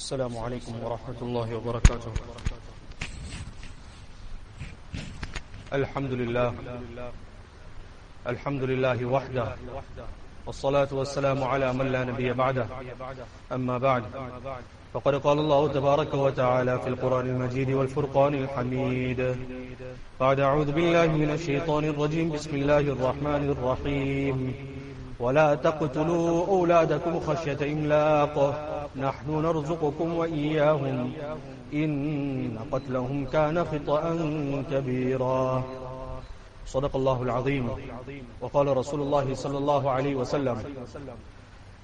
السلام عليكم ورحمة الله وبركاته. الحمد لله. الحمد لله وحده. والصلاة والسلام على من لا نبي بعده. أما بعد. فقد قال الله تبارك وتعالى في القرآن المجيد والفرقان الحميد. بعد أعوذ بالله من الشيطان الرجيم. بسم الله الرحمن الرحيم. ولا تقتلوا أولادكم خشية إملاق. نحن نرزقكم وإياهم. إن قتلهم كان خطأ كبيرا. صدق الله العظيم. وقال رسول الله صلى الله عليه وسلم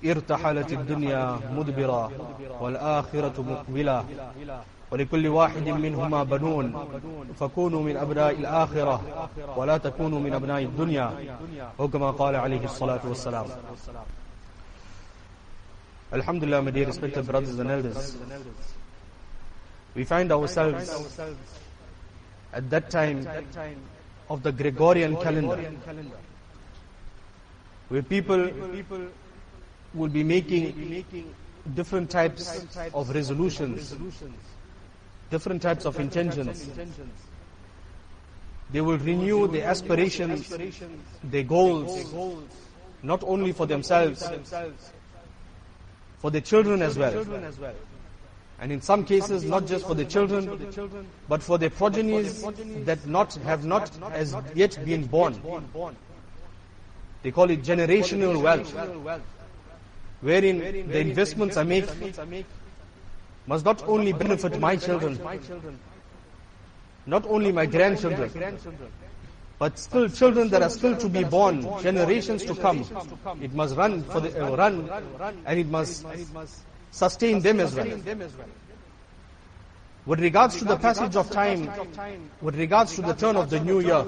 ارتحلت الدنيا مدبرة والآخرة مقبلة. ولكل واحد منهما بنون فكونوا من أبناء الآخرة ولا تكونوا من أبناء الدنيا وكما قال عليه الصلاة والسلام Alhamdulillah, my dear respected brothers and elders, we find ourselves at that time of the Gregorian calendar, where people will be making different types of resolutions, different types of intentions. They will renew their aspirations, their goals, not only for themselves, for the children as well. And in some cases, not just for the children, but for the progenies that not have not as yet been born. They call it generational wealth, wherein the investments I make must not only benefit my children, not only my grandchildren, but still children that are still to be born, generations to come. It must run for the uh, run, and it must sustain them as well. With regards to the passage of time, with regards to the turn of the new year,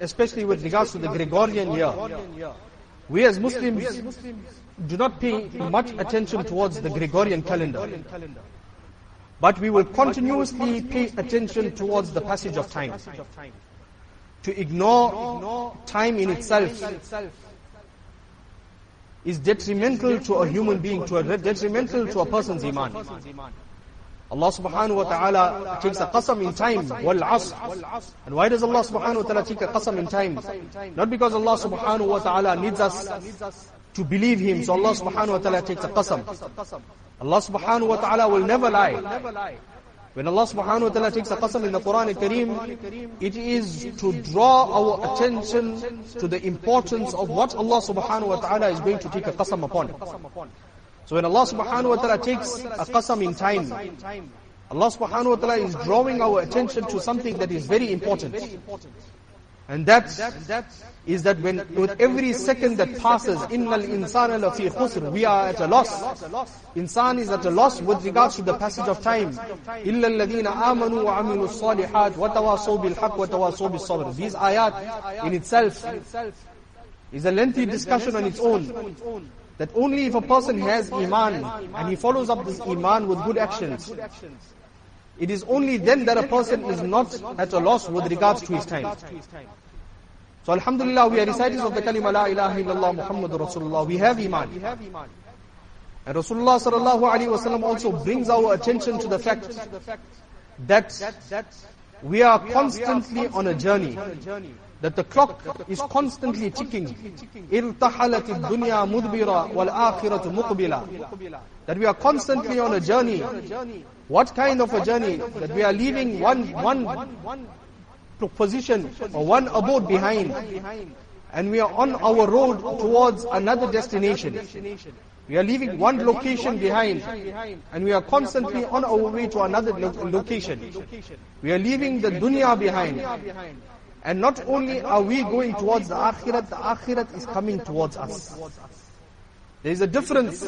especially with regards to the Gregorian year, we as Muslims do not pay much attention towards the Gregorian calendar. But we will continuously pay attention towards the passage of time. To ignore time in itself is detrimental to a human being, to a detrimental to a person's iman. Allah subhanahu wa ta'ala takes a qasam in time, wal asr. And why does Allah subhanahu wa ta'ala take a qasam in time? Not because Allah subhanahu wa ta'ala needs us to believe Him, so Allah subhanahu wa ta'ala takes a qasam. Allah subhanahu wa ta'ala will never lie. When Allah subhanahu wa ta'ala takes a qasam in the Quran al-Kareem, it is to draw our attention to the importance of what Allah subhanahu wa ta'ala is going to take a qasam upon. So when Allah subhanahu wa ta'ala takes a qasam in time, Allah subhanahu wa ta'ala is drawing our attention to something that is very important. And that is that when with every second that passes, innal insana lafi khusr, we are at a loss. Insan is at a loss with regards to the passage of time. Illa alladhina amanu wa salihat wa tawasaw bil haqq wa tawasaw sabr. These ayat in itself is a lengthy discussion on its own. That only if a person has iman and he follows up this iman with good actions, it is only then that a person is not at a loss with regards to his time. So Alhamdulillah, we are reciters of the kalima La ilaha illallah Muhammadur Rasulullah. We have iman. And Rasulullah sallallahu alaihi wasallam also brings our attention to the fact that we are constantly on a journey That the clock is constantly ticking. إِرْتَحَلَتِ الدُّنْيَا مُدْبِرًا وَالْآخِرَةُ مُقْبِلًا That we are constantly on a journey. What kind of a journey? That we are leaving one, one position or one abode behind. And we are on our road towards another destination. We are leaving one location behind and we are constantly on our way to another lo location. We are leaving the dunya behind. And not only are we going towards the akhirat, the akhirat is coming towards us. There is a difference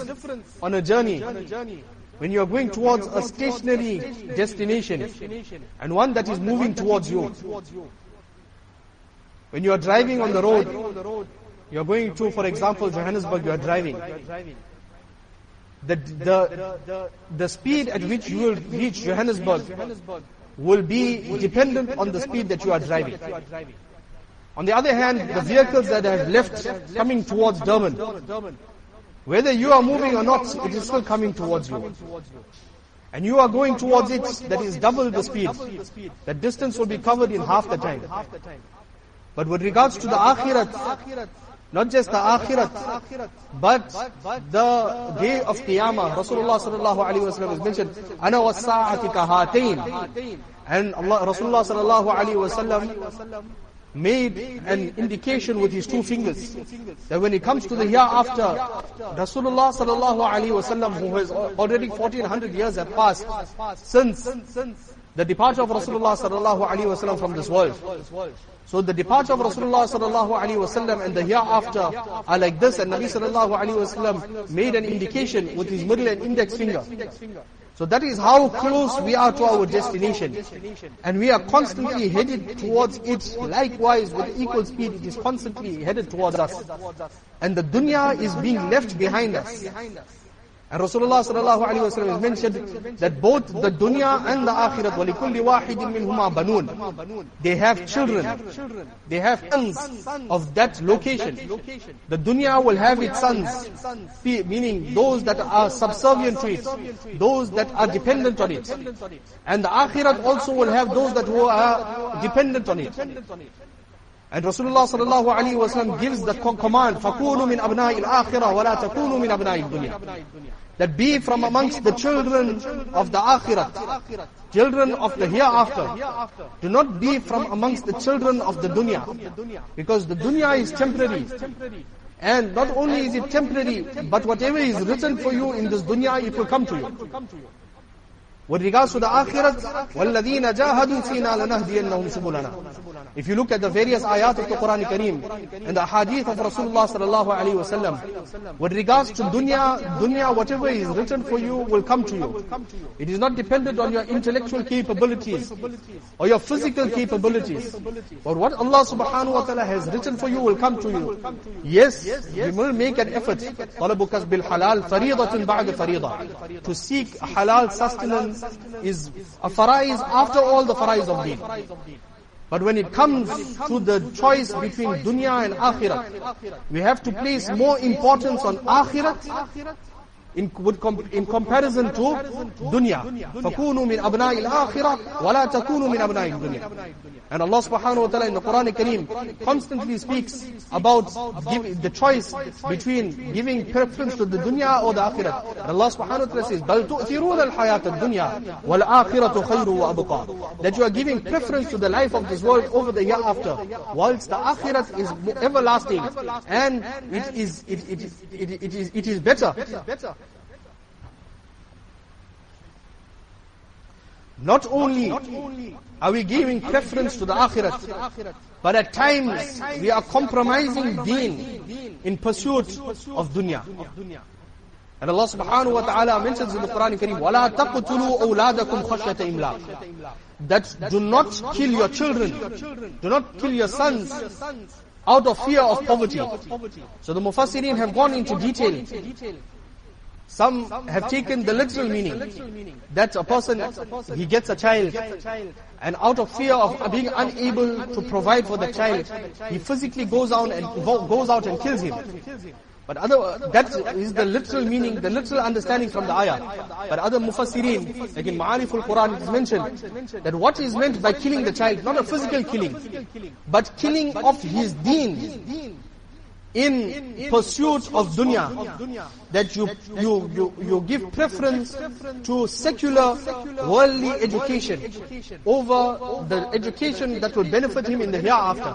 on a journey when you are going towards a stationary destination and one that is moving towards you. When you are driving on the road, you are going to, for example, Johannesburg, you are driving. The, the, the the speed at which you will reach Johannesburg will be dependent on the speed that you are driving. On the other hand, the vehicles that have left coming towards Durban, Whether you are moving or not, it is still coming towards you. And you are going towards it, that is double the speed. That distance will be covered in half the time. But with regards to the akhirat, not just the akhirat, but the day of Qiyamah, Rasulullah sallallahu alayhi wa sallam has mentioned, was sa'ati kahatain. And Allah, Rasulullah sallallahu alayhi wa sallam made an indication with his two fingers that when it comes to the hereafter, Rasulullah sallallahu alaihi wasallam, who has already 1400 years have passed since the departure of Rasulullah sallallahu alaihi wasallam from this world. So the departure of Rasulullah sallallahu alaihi wasallam and the hereafter are like this, and Nabi sallallahu alaihi wasallam made an indication with his middle and index finger. So that is how close we are to our destination. And we are constantly headed towards it. Likewise, with equal speed, it is constantly headed towards us. And the dunya is being left behind us. And Rasulullah sallallahu alayhi wa sallam mentioned that both the dunya and the akhirat, وَلِكُلِّ وَاحِدٍ مِّنْهُمَا بَنُونَ They have children. They have sons of that location. The dunya will have its sons, meaning those that are subservient to it, those that are dependent on it. And the akhirat also will have those that who are dependent on it. And Rasulullah sallallahu alayhi wa sallam gives the command, فَكُونُوا مِنْ أَبْنَاءِ الْآخِرَةِ وَلَا تَكُونُوا مِنْ أَبْنَاءِ الدُّنْيَا That be from amongst the children of the akhirat, children of the hereafter. Do not be from amongst the children of the dunya. Because the dunya is temporary. And not only is it temporary, but whatever is written for you in this dunya, it will come to you. With regards to the akhirat, وَالَّذِينَ جَاهَدُوا فِينَا لَنَهْدِيَنَّهُمْ سُبُلَنَا if you look at the various ayat of the Quran Kareem and the hadith of Rasulullah sallallahu alaihi wasallam, with regards to dunya, dunya, whatever is written for you will come to you. It is not dependent on your intellectual capabilities or your physical capabilities. But what Allah subhanahu wa ta'ala has written for you will come to you. Yes, you will make an effort. طلبك بالحلال فريضة بعد فريضة. To seek halal sustenance is a faraiz after all the faraiz of deen. But when it comes to the choice between dunya and akhirat, we have to place more importance on akhirat in, com in comparison to dunya. فَكُونُوا مِنْ أَبْنَاءِ الْآخِرَةِ وَلَا تَكُونُوا مِنْ أَبْنَاءِ الدُّنْيَا And Allah subhanahu wa ta'ala in the Qur'an Kareem constantly speaks about the choice between giving preference to the dunya or the akhirah. And Allah subhanahu wa ta'ala says, بَلْ تُؤْثِرُونَ الْحَيَاةَ الدُّنْيَا وَالْآخِرَةُ خَيْرُ وَأَبْقَى That you are giving preference to the life of this world over the hereafter, whilst the akhirat is everlasting and it is, it, it, it, it, it, is, it is better. Not only are we giving preference to the akhirat, but at times we are compromising deen in pursuit of dunya. And Allah subhanahu wa ta'ala mentions in the Quran Kareem, وَلَا تَقْتُلُوا أَوْلَادَكُمْ خَشْيَةَ إِمْلَاقٍ That do not kill your children, do not kill your sons out of fear of poverty. So the Mufassirin have gone into detail some have taken the literal meaning that a person, he gets a child and out of fear of being unable to provide for the child, he physically goes out and goes out and kills him. But other, that is the literal meaning, the literal understanding from the ayah. But other mufassirin, like in Ma'ariful Quran, it is mentioned that what is meant by killing the child, not a physical killing, but killing of his deen in pursuit of dunya, that you, you, you, you give preference to secular worldly education over the education that will benefit him in the hereafter.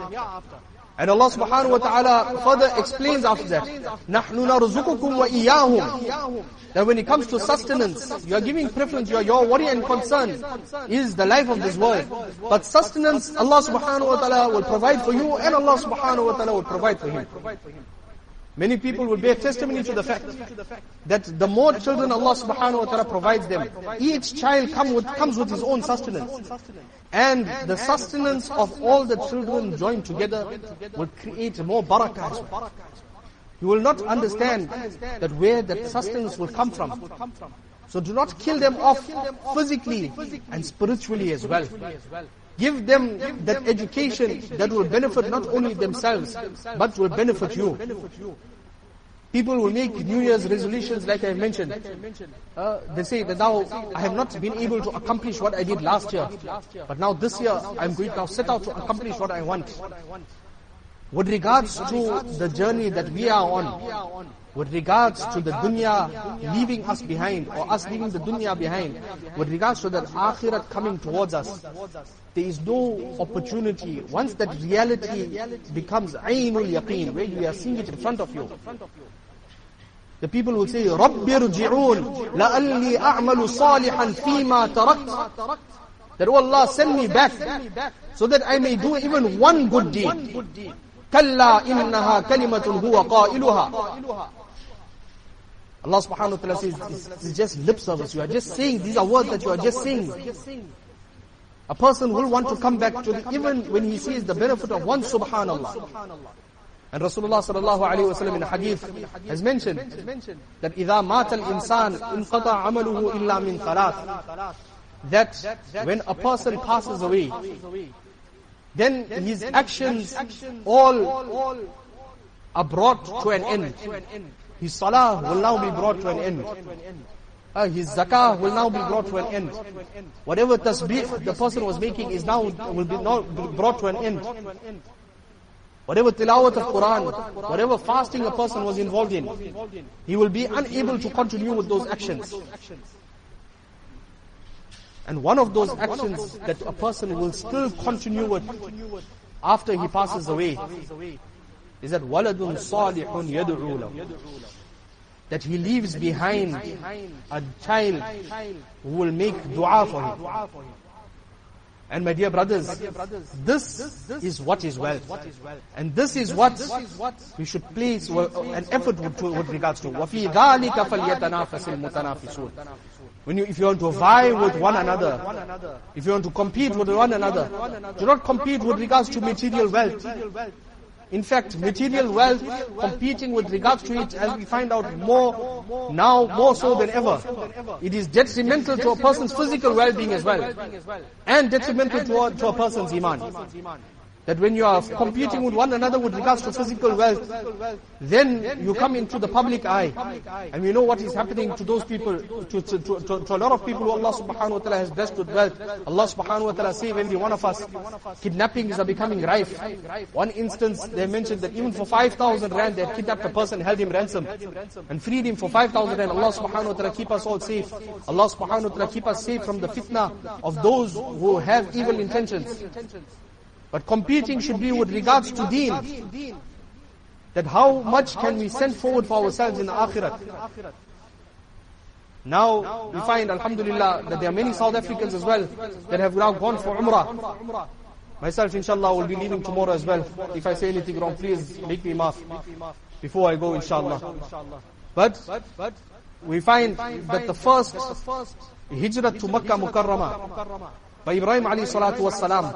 And Allah subhanahu wa ta'ala further explains after that, نَحْنُ نَرْزُقُكُمْ وَإِيَّاهُمْ that when it comes to sustenance, you are giving preference, your, your worry and concern is the life of this world. But sustenance, Allah subhanahu wa ta'ala will provide for you and Allah subhanahu wa ta'ala will provide for him. Many people will bear testimony to the fact that the more children Allah subhanahu wa ta'ala provides them, each child come with, comes with his own sustenance. And the sustenance of all the children joined together will create more barakah. You will not understand that where that sustenance will come from. So do not kill them off physically and spiritually as well. Give them that education that will benefit not only themselves, but will benefit you. People will make New Year's resolutions like I mentioned. Uh, they say that now I have not been able to accomplish what I did last year. But now this year I'm going to set out to accomplish what I want. With regards to the journey that we are on, with regards to the dunya leaving us behind, or us leaving the dunya behind, with regards to that akhirat coming towards us, there is no opportunity. Once that reality becomes aynul yaqeen, where you are seeing it in front of you, the people will say, رَبِّ ارْجِعُونَ لَأَلِّي أَعْمَلُ صَالِحًا فِي مَا تَرَكْتُ That, oh Allah, send me back, so that I may do even one good deed. كلا إنها كلمة هو قائلها Allah subhanahu wa ta'ala says, it's, it's just lip service. You are just saying, these are words that you are just saying. A person will want to come back to the, even when he sees the benefit of one subhanallah. And Rasulullah sallallahu alayhi wa sallam in a hadith has mentioned that إِذَا مَاتَ الْإِنسَانِ انْقَطَعَ عَمَلُهُ إِلَّا مِنْ ثَلَاثٍ That when a person passes away, then his actions all are brought to an end. His salah will now be brought to an end. Uh, his zakah will now be brought to an end. Whatever tasbih the person was making is now will be now brought to an end. Whatever tilawat of Quran, whatever fasting a person was involved in, he will be unable to continue with those actions. And one of those actions that a person will still continue with after he passes away is that waladun salihun yad'u that he leaves behind a child who will make dua for him. And my dear brothers, this is what is wealth. And this is what we should place an effort with regards to. وَفِي ذَلِكَ فَلْيَتَنَافَسِ الْمُتَنَافِسُونَ when you, if you want to vie with one another, if you want to compete with one another, do not compete with regards to material wealth. In fact, material wealth, competing with regards to it, as we find out more now, more so than ever, it is detrimental to a person's physical well-being as well, and detrimental to a, to a person's iman. That when you are competing with one another with regards to physical wealth, then you come into the public eye. And we know what is happening to those people, to, to, to, to a lot of people who Allah subhanahu wa ta'ala has blessed with wealth. Allah subhanahu wa ta'ala save every one of us. Kidnappings are becoming rife. One instance, they mentioned that even for 5,000 rand, they kidnapped a person, held him ransom, and freed him for 5,000 rand. Allah subhanahu wa ta'ala keep us all safe. Allah subhanahu wa ta'ala keep us safe from the fitna of those who have evil intentions. But competing should be with regards to deen. That how much can we send forward for ourselves in the akhirat. Now, we find, alhamdulillah, that there are many South Africans as well that have now gone for Umrah. Myself, inshallah, will be leaving tomorrow as well. If I say anything wrong, please make me maaf before I go, inshallah. But, we find that the first hijrah to Makkah Mukarramah by Ibrahim alayhi salatu was salam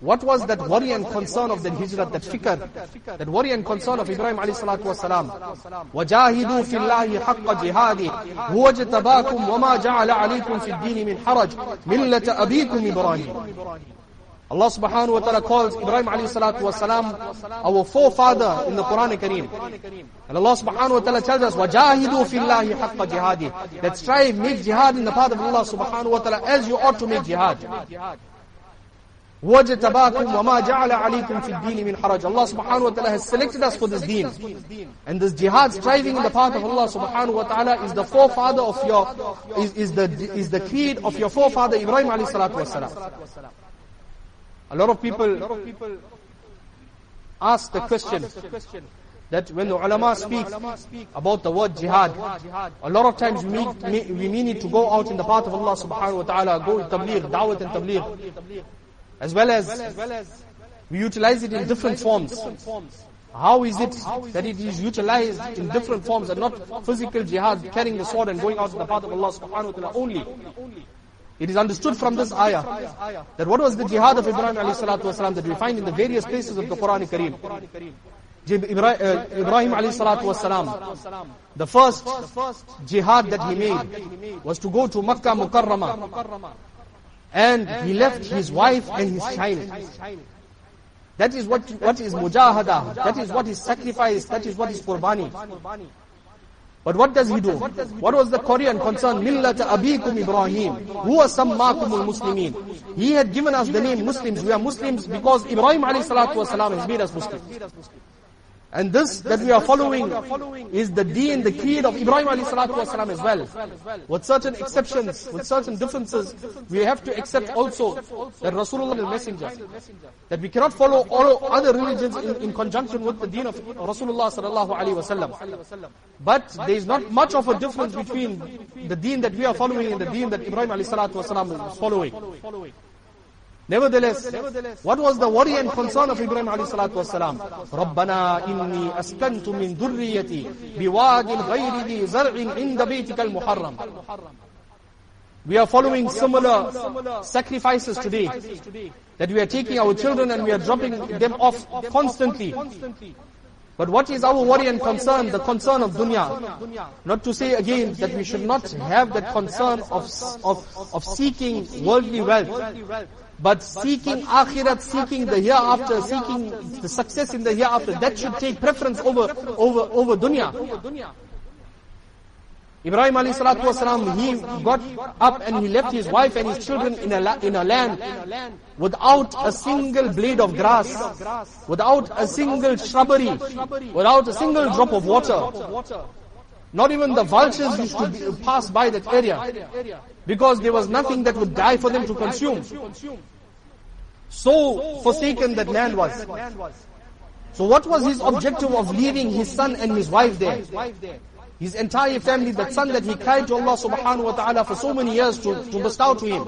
what was that worry and concern of the hijrah, that fikr, that worry and concern of Ibrahim alayhi salatu wasalam? وَجَاهِدُوا فِي اللَّهِ حَقَّ جِهَادِهِ هُوَ اجْتَبَاكُمْ وَمَا جَعَلَ عَلَيْكُمْ فِي الدِّينِ مِنْ حَرَجٍ مِلَّةَ أَبِيكُمْ إِبْرَاهِيمَ Allah subhanahu wa ta'ala calls Ibrahim alayhi salatu wasalam our forefather in the Quran Kareem. And Allah subhanahu wa ta'ala tells us, وَجَاهِدُوا فِي اللَّهِ حَقَّ جِهَادِهِ Let's strive, make jihad in the path of Allah subhanahu wa ta'ala as you ought to make jihad. وَجَتَبَاكُمْ وَمَا جَعَلَ عَلَيْكُمْ فِي الدِّينِ مِنْ حَرَجٍ Allah subhanahu wa ta'ala has selected us for this deen. And this jihad striving in the path of Allah subhanahu wa ta'ala is the forefather of your, is, is, the, is the creed of your forefather Ibrahim alayhi salatu wasalam. A lot of people ask the question that when the ulama speak about the word jihad, a lot of times we mean, we mean it to go out in the path of Allah subhanahu wa ta'ala, go in tabligh, da'wat and tabligh. As well as we utilize it in different forms. How is it that it is utilized in different forms and not physical jihad, carrying the sword and going out in the path of Allah subhanahu wa ta'ala only? It is understood from this ayah that what was the jihad of Ibrahim alayhi salatu wasalam that we find in the various places of the Quran Kareem. Uh, Ibrahim alayhi salatu wasalam, the first jihad that he made was to go to Makkah Mukarramah and he left his wife and his child. That is what, what is mujahada. That is what is sacrifice. That is what is qurbani. But what does he do? What was the Korean concern? Millata abikum Ibrahim. Huwa sammakumul muslimin. He had given us the name Muslims. We are Muslims because Ibrahim alayhi salatu wasalam has made us Muslims. And this that we are following is the deen, the creed of Ibrahim alayhi salatu wasalam as well. With certain exceptions, with certain differences, we have to accept also that Rasulullah is the messenger. That we cannot follow all other religions in, in conjunction with the deen of Rasulullah sallallahu alayhi wasallam. But there is not much of a difference between the deen that we are following and the deen that Ibrahim alayhi salatu wasalam is following. Nevertheless, what was the worry and concern of Ibrahim alayhi salatu wasalam? رَبَّنَا إِنِّي أَسْكَنْتُ مِنْ ذُرِّيَّتِي بِوَادٍ غَيْرِ ذِي زَرْعٍ عِنْدَ بَيْتِكَ الْمُحَرَّمِ We are following similar sacrifices today. That we are taking our children and we are dropping them off constantly. But what is our worry and concern? The concern of dunya. Not to say again that we should not have that concern of, of, of seeking worldly wealth. But seeking akhirat, seeking the hereafter, seeking the success in the hereafter, that should take preference over, over, over dunya. Ibrahim alayhi salatu wasalam, he got up and he left his wife and his children in a, in a land without a single blade of grass, without a single shrubbery, without a single drop of water. Not even the vultures used to pass by that area because there was nothing that would die for them to consume. So forsaken that land was. So what was his objective of leaving his son and his wife there? His entire family, that son that he cried to Allah subhanahu wa ta'ala for so many years to, to bestow to him.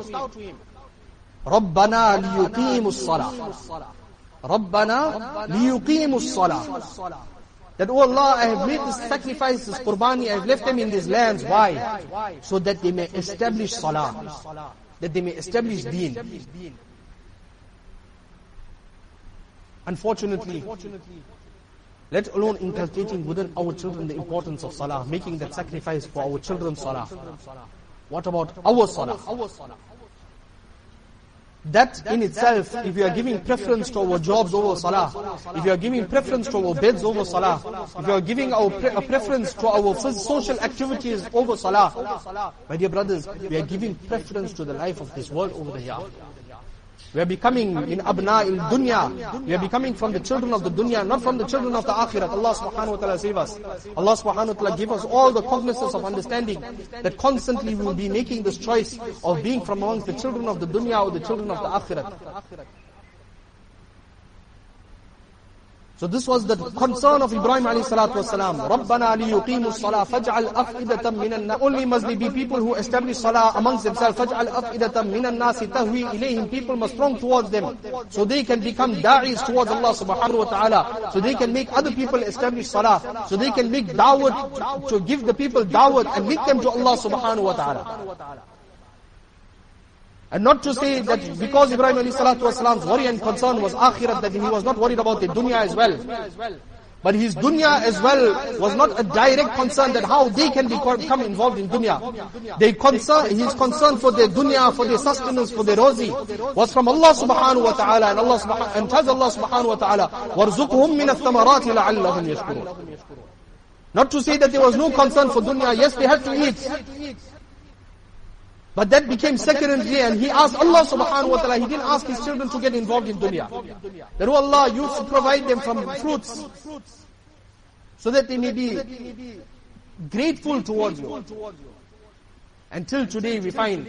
رَبَّنَا لِيُقِيمُوا الصَّلَاةِ رَبَّنَا لِيُقِيمُوا الصَّلَاةِ that, oh Allah, I have made this sacrifice, this qurbani, I have left them in these lands. Why? So that they may establish salah. That they may establish deen. Unfortunately, let alone inculcating within our children the importance of salah, making that sacrifice for our children's salah. What about our salah? That in itself, if you are giving preference to our jobs over salah, if you are giving preference to our beds over salah, if you are giving our pre preference to our social activities over salah, my dear brothers, we are giving preference to the life of this world over the here. We are becoming in abna in dunya. We are becoming from the children of the dunya, not from the children of the akhirat. Allah subhanahu wa ta'ala save us. Allah subhanahu wa ta'ala give us all the cognizance of understanding that constantly we will be making this choice of being from amongst the children of the dunya or the children of the akhirat. So this was the concern of Ibrahim alayhi salatu wasalam. رَبَّنَا لِيُقِيمُوا الصَّلَاةِ فَاجْعَلْ أَفْئِدَةً مِنَ النَّاسِ Only must be people who establish salah amongst themselves. فَاجْعَلْ أَفْئِدَةً مِنَ النَّاسِ تَهْوِي إِلَيْهِمْ People must throng towards them. So they can become da'is towards Allah subhanahu wa ta'ala. So they can make other people establish salah. So they can make da'wat to give the people da'wat and make them to Allah subhanahu wa ta'ala. And not to say that because Ibrahim alayhi salatu wasalam's worry and concern was akhirat, that he was not worried about the dunya as well. But his dunya as well was not a direct concern that how they can become involved in dunya. They concern, his concern for their dunya, for their sustenance, for their rozi, was from Allah subhanahu wa ta'ala, and Allah subhanahu, and tells Allah subhanahu wa ta'ala, وَارْزُقْهُمْ مِنَ الثَّمَرَاتِ لَعَلَّهُمْ يَشْكُرُونَ Not to say that there was no concern for dunya, yes they had to eat. But that became secondary and he asked Allah subhanahu wa ta'ala, he didn't ask his children to get involved in dunya. That oh Allah, you provide them from fruits so that they may be grateful towards you. Until today we find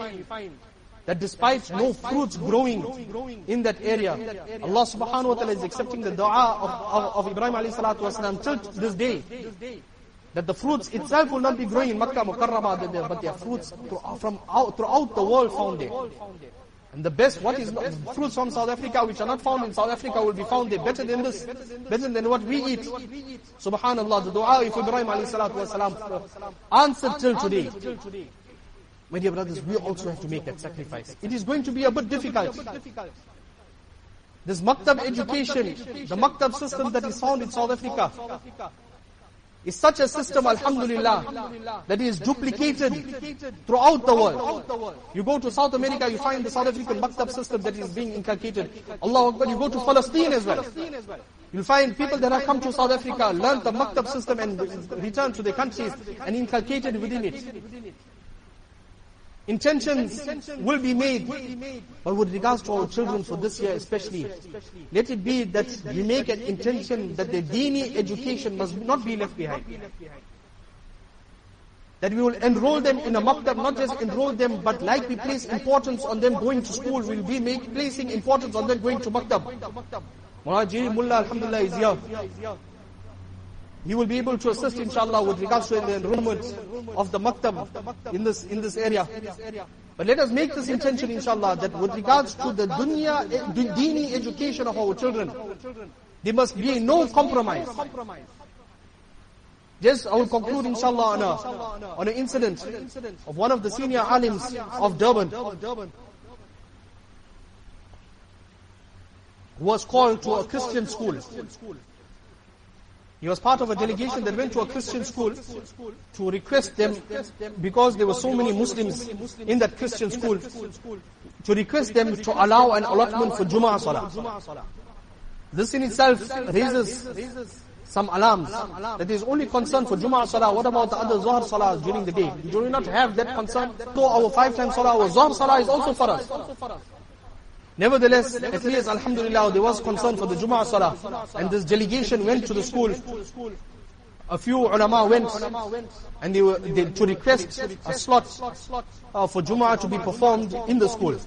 that despite no fruits growing in that area, Allah subhanahu wa ta'ala is accepting the dua of, of, of Ibrahim alayhi salatu wasalam till this day. That the fruits itself will not be growing in Makkah Mukarramah, but there are fruits from out, throughout the world found there. And the best, what is fruits from South Africa which are not found in South Africa will be found there better than this, better than what we eat. Subhanallah, the dua of Ibrahim alayhi salatu wasalam answered till today. My dear brothers, we also have to make that sacrifice. It is going to be a bit difficult. This maktab education, the maktab system that is found in South Africa, is such a system, alhamdulillah, that is duplicated throughout the world. You go to South America, you find the South African maktab system that is being inculcated. Allah Akbar, you go to Palestine as well. You'll find people that have come to South Africa, learned the maktab system and returned to their countries and inculcated within it. Intentions will be made. But with regards to our children for this year especially, let it be that we make an intention that their dini education must not be left behind. That we will enroll them in a maktab, not just enroll them, but like we place importance on them going to school, we'll be make, placing importance on them going to maktab. Mullah, alhamdulillah, is here. He will be able to assist, inshallah, with regards to the enrollment of the maktab in this, in this area. But let us make this intention, inshallah, that with regards to the dunya, eh, dini education of our children, there must be no compromise. Just, I will conclude, inshallah, on, a, on an incident of one of the senior alims of Durban, who was called to a Christian school. He was part of a delegation that went to a Christian school to request them, because there were so many Muslims in that Christian school, to request them to allow an allotment for Jum'ah Salah. This in itself raises some alarms that is only concern for Jum'ah Salah. What about the other Zohar Salah during the day? Do we not have that concern? So our five times Salah, our Zohar Salah is also for us. Nevertheless, at least Alhamdulillah, there was concern for the Jum'ah Salah. And this delegation went to the school. A few ulama went and they were they, to request a slot uh, for Jum'ah to be performed in the school.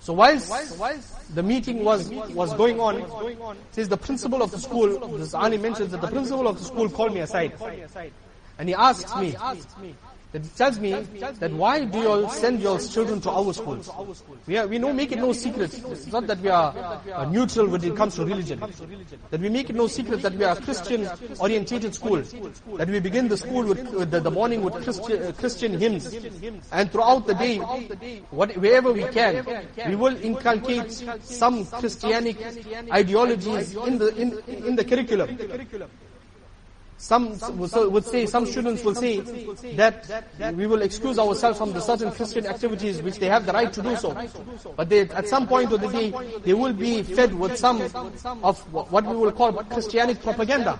So whilst the meeting was was going on, says the principal of the school, this alim mentions that the principal of the school called me aside. And he asks me, that tells me that why do you all send your children to our schools? We, are, we know, make it no secret. It's not that we are uh, neutral when it comes to religion. That we make it no secret that we are Christian orientated school. That we begin the school with, with the, the, morning with Christian, uh, Christian hymns. And throughout the day, what, wherever we can, we will inculcate some Christianic ideologies in the, in, in the curriculum. Some would say, some students will say that we will excuse ourselves from the certain Christian activities which they have the right to do so. But they, at some point of the day, they will be fed with some of what we will call Christianic propaganda.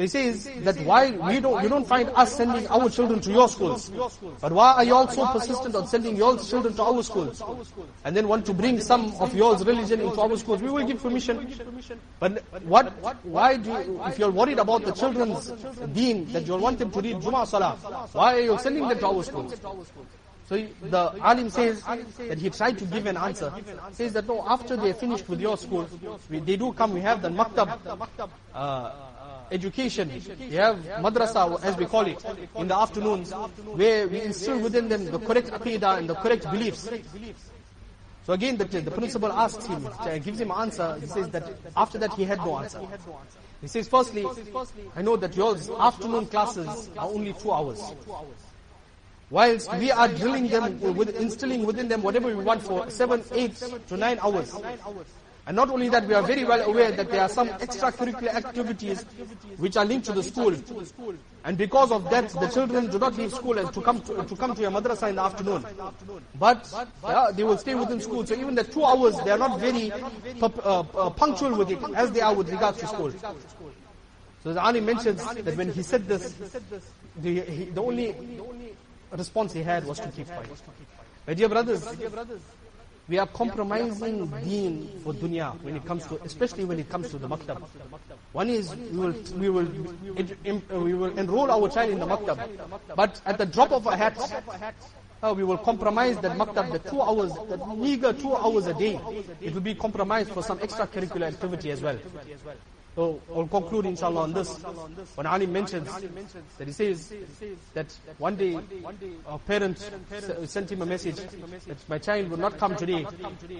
So he says that why we don't, you don't find us sending our children to your schools. But why are you all so persistent on sending your children to our schools? And then want to bring some of your religion into our schools. We will give permission. But what, why do you, if you're worried about the children's deen, that you want them to read Jummah Salah, why are you sending them to our schools? So the alim says that he tried to give an answer. Says that no, after they finished with your school, they do come, we have the maktab, uh, education. We have madrasa, as we call it, in the afternoons, where we instill within them the correct aqidah and the correct beliefs. So again, the, the principal asks him, gives him an answer. He says that after that he had no answer. He says, firstly, I know that your afternoon classes are only two hours. Whilst we are drilling them, with, instilling within them whatever we want for seven, eight to nine hours. And not only that, we are very well aware that there are some extracurricular activities which are linked to the school. And because of that, the children do not leave school and to come to, to come to your madrasa in the afternoon. But yeah, they will stay within school. So even the two hours, they are not very uh, uh, punctual with it as they are with regards to school. So the alim mentions that when he said this, the, he, the only response he had was to keep quiet. My dear brothers, we are compromising deen for dunya when it comes to, especially when it comes to the maktab. One is we will we will we will enroll our child in the maktab, but at the drop of a hat, uh, we will compromise that maktab, the two hours, that meager two hours a day. It will be compromised for some extracurricular activity as well. So I'll conclude inshallah on this. When Ali mentions that he says that one day a parent sent him a message that my child will not come today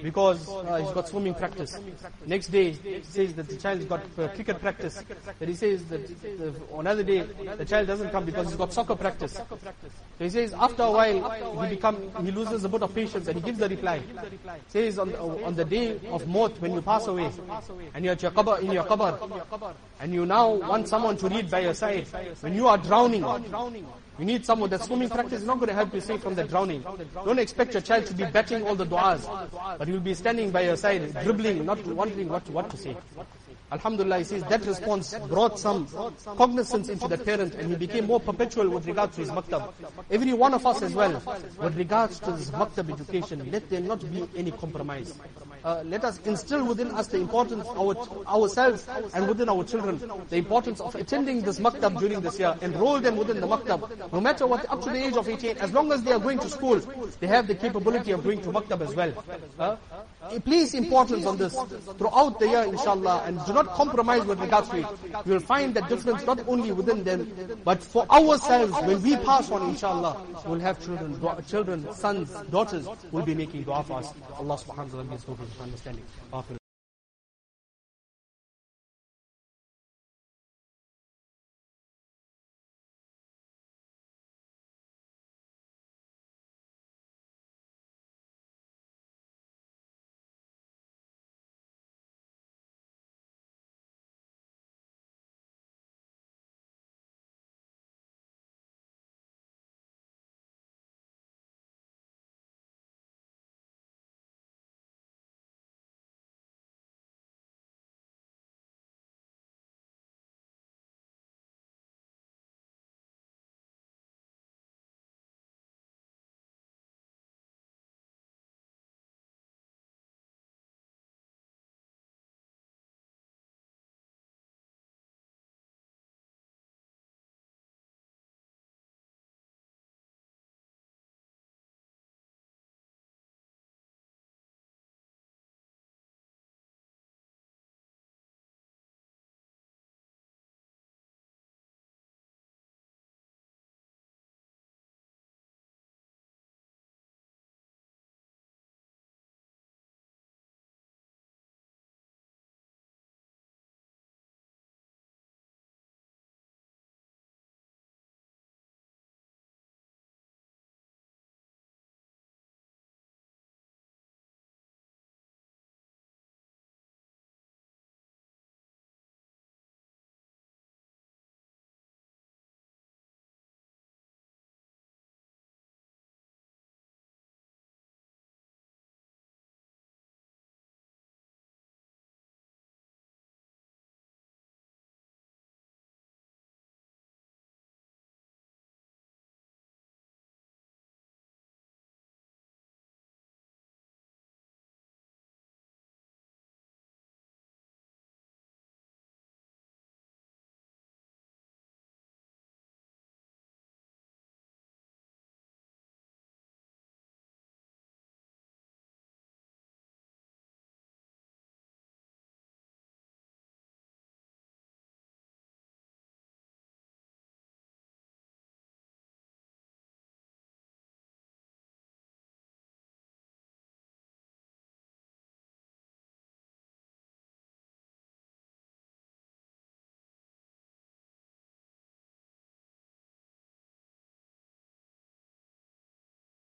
because uh, he's got swimming practice. Next day he says that the child's got uh, cricket practice. That he says that the, another day the child doesn't come because he's got soccer practice. So he says after a while he become he loses a bit of patience and he gives the reply. He says on, on the day of Maut when you pass away and you're at your qabr, in your qabr, and you now want someone to read by your side, when you are drowning, you need someone that swimming practice is not going to help you save from the drowning. Don't expect your child to be betting all the du'as, but he will be standing by your side, dribbling, not wondering what, what to say. Alhamdulillah, he says that response brought some cognizance into the parent and he became more perpetual with regards to his maktab. Every one of us as well, with regards to this maktab education, let there not be any compromise. Uh, let us instill within us the importance our, ourselves and within our children, the importance of attending this maktab during this year, enroll them within the maktab, no matter what, up to the age of 18, as long as they are going to school, they have the capability of going to maktab as well. Uh, Please importance on this throughout the year, inshallah, and do not compromise with regards to it. You will find that difference not only within them, but for ourselves, when we pass on, inshallah, we'll have children, children, sons, daughters, will be making dua for us. Allah subhanahu wa ta'ala gives understanding.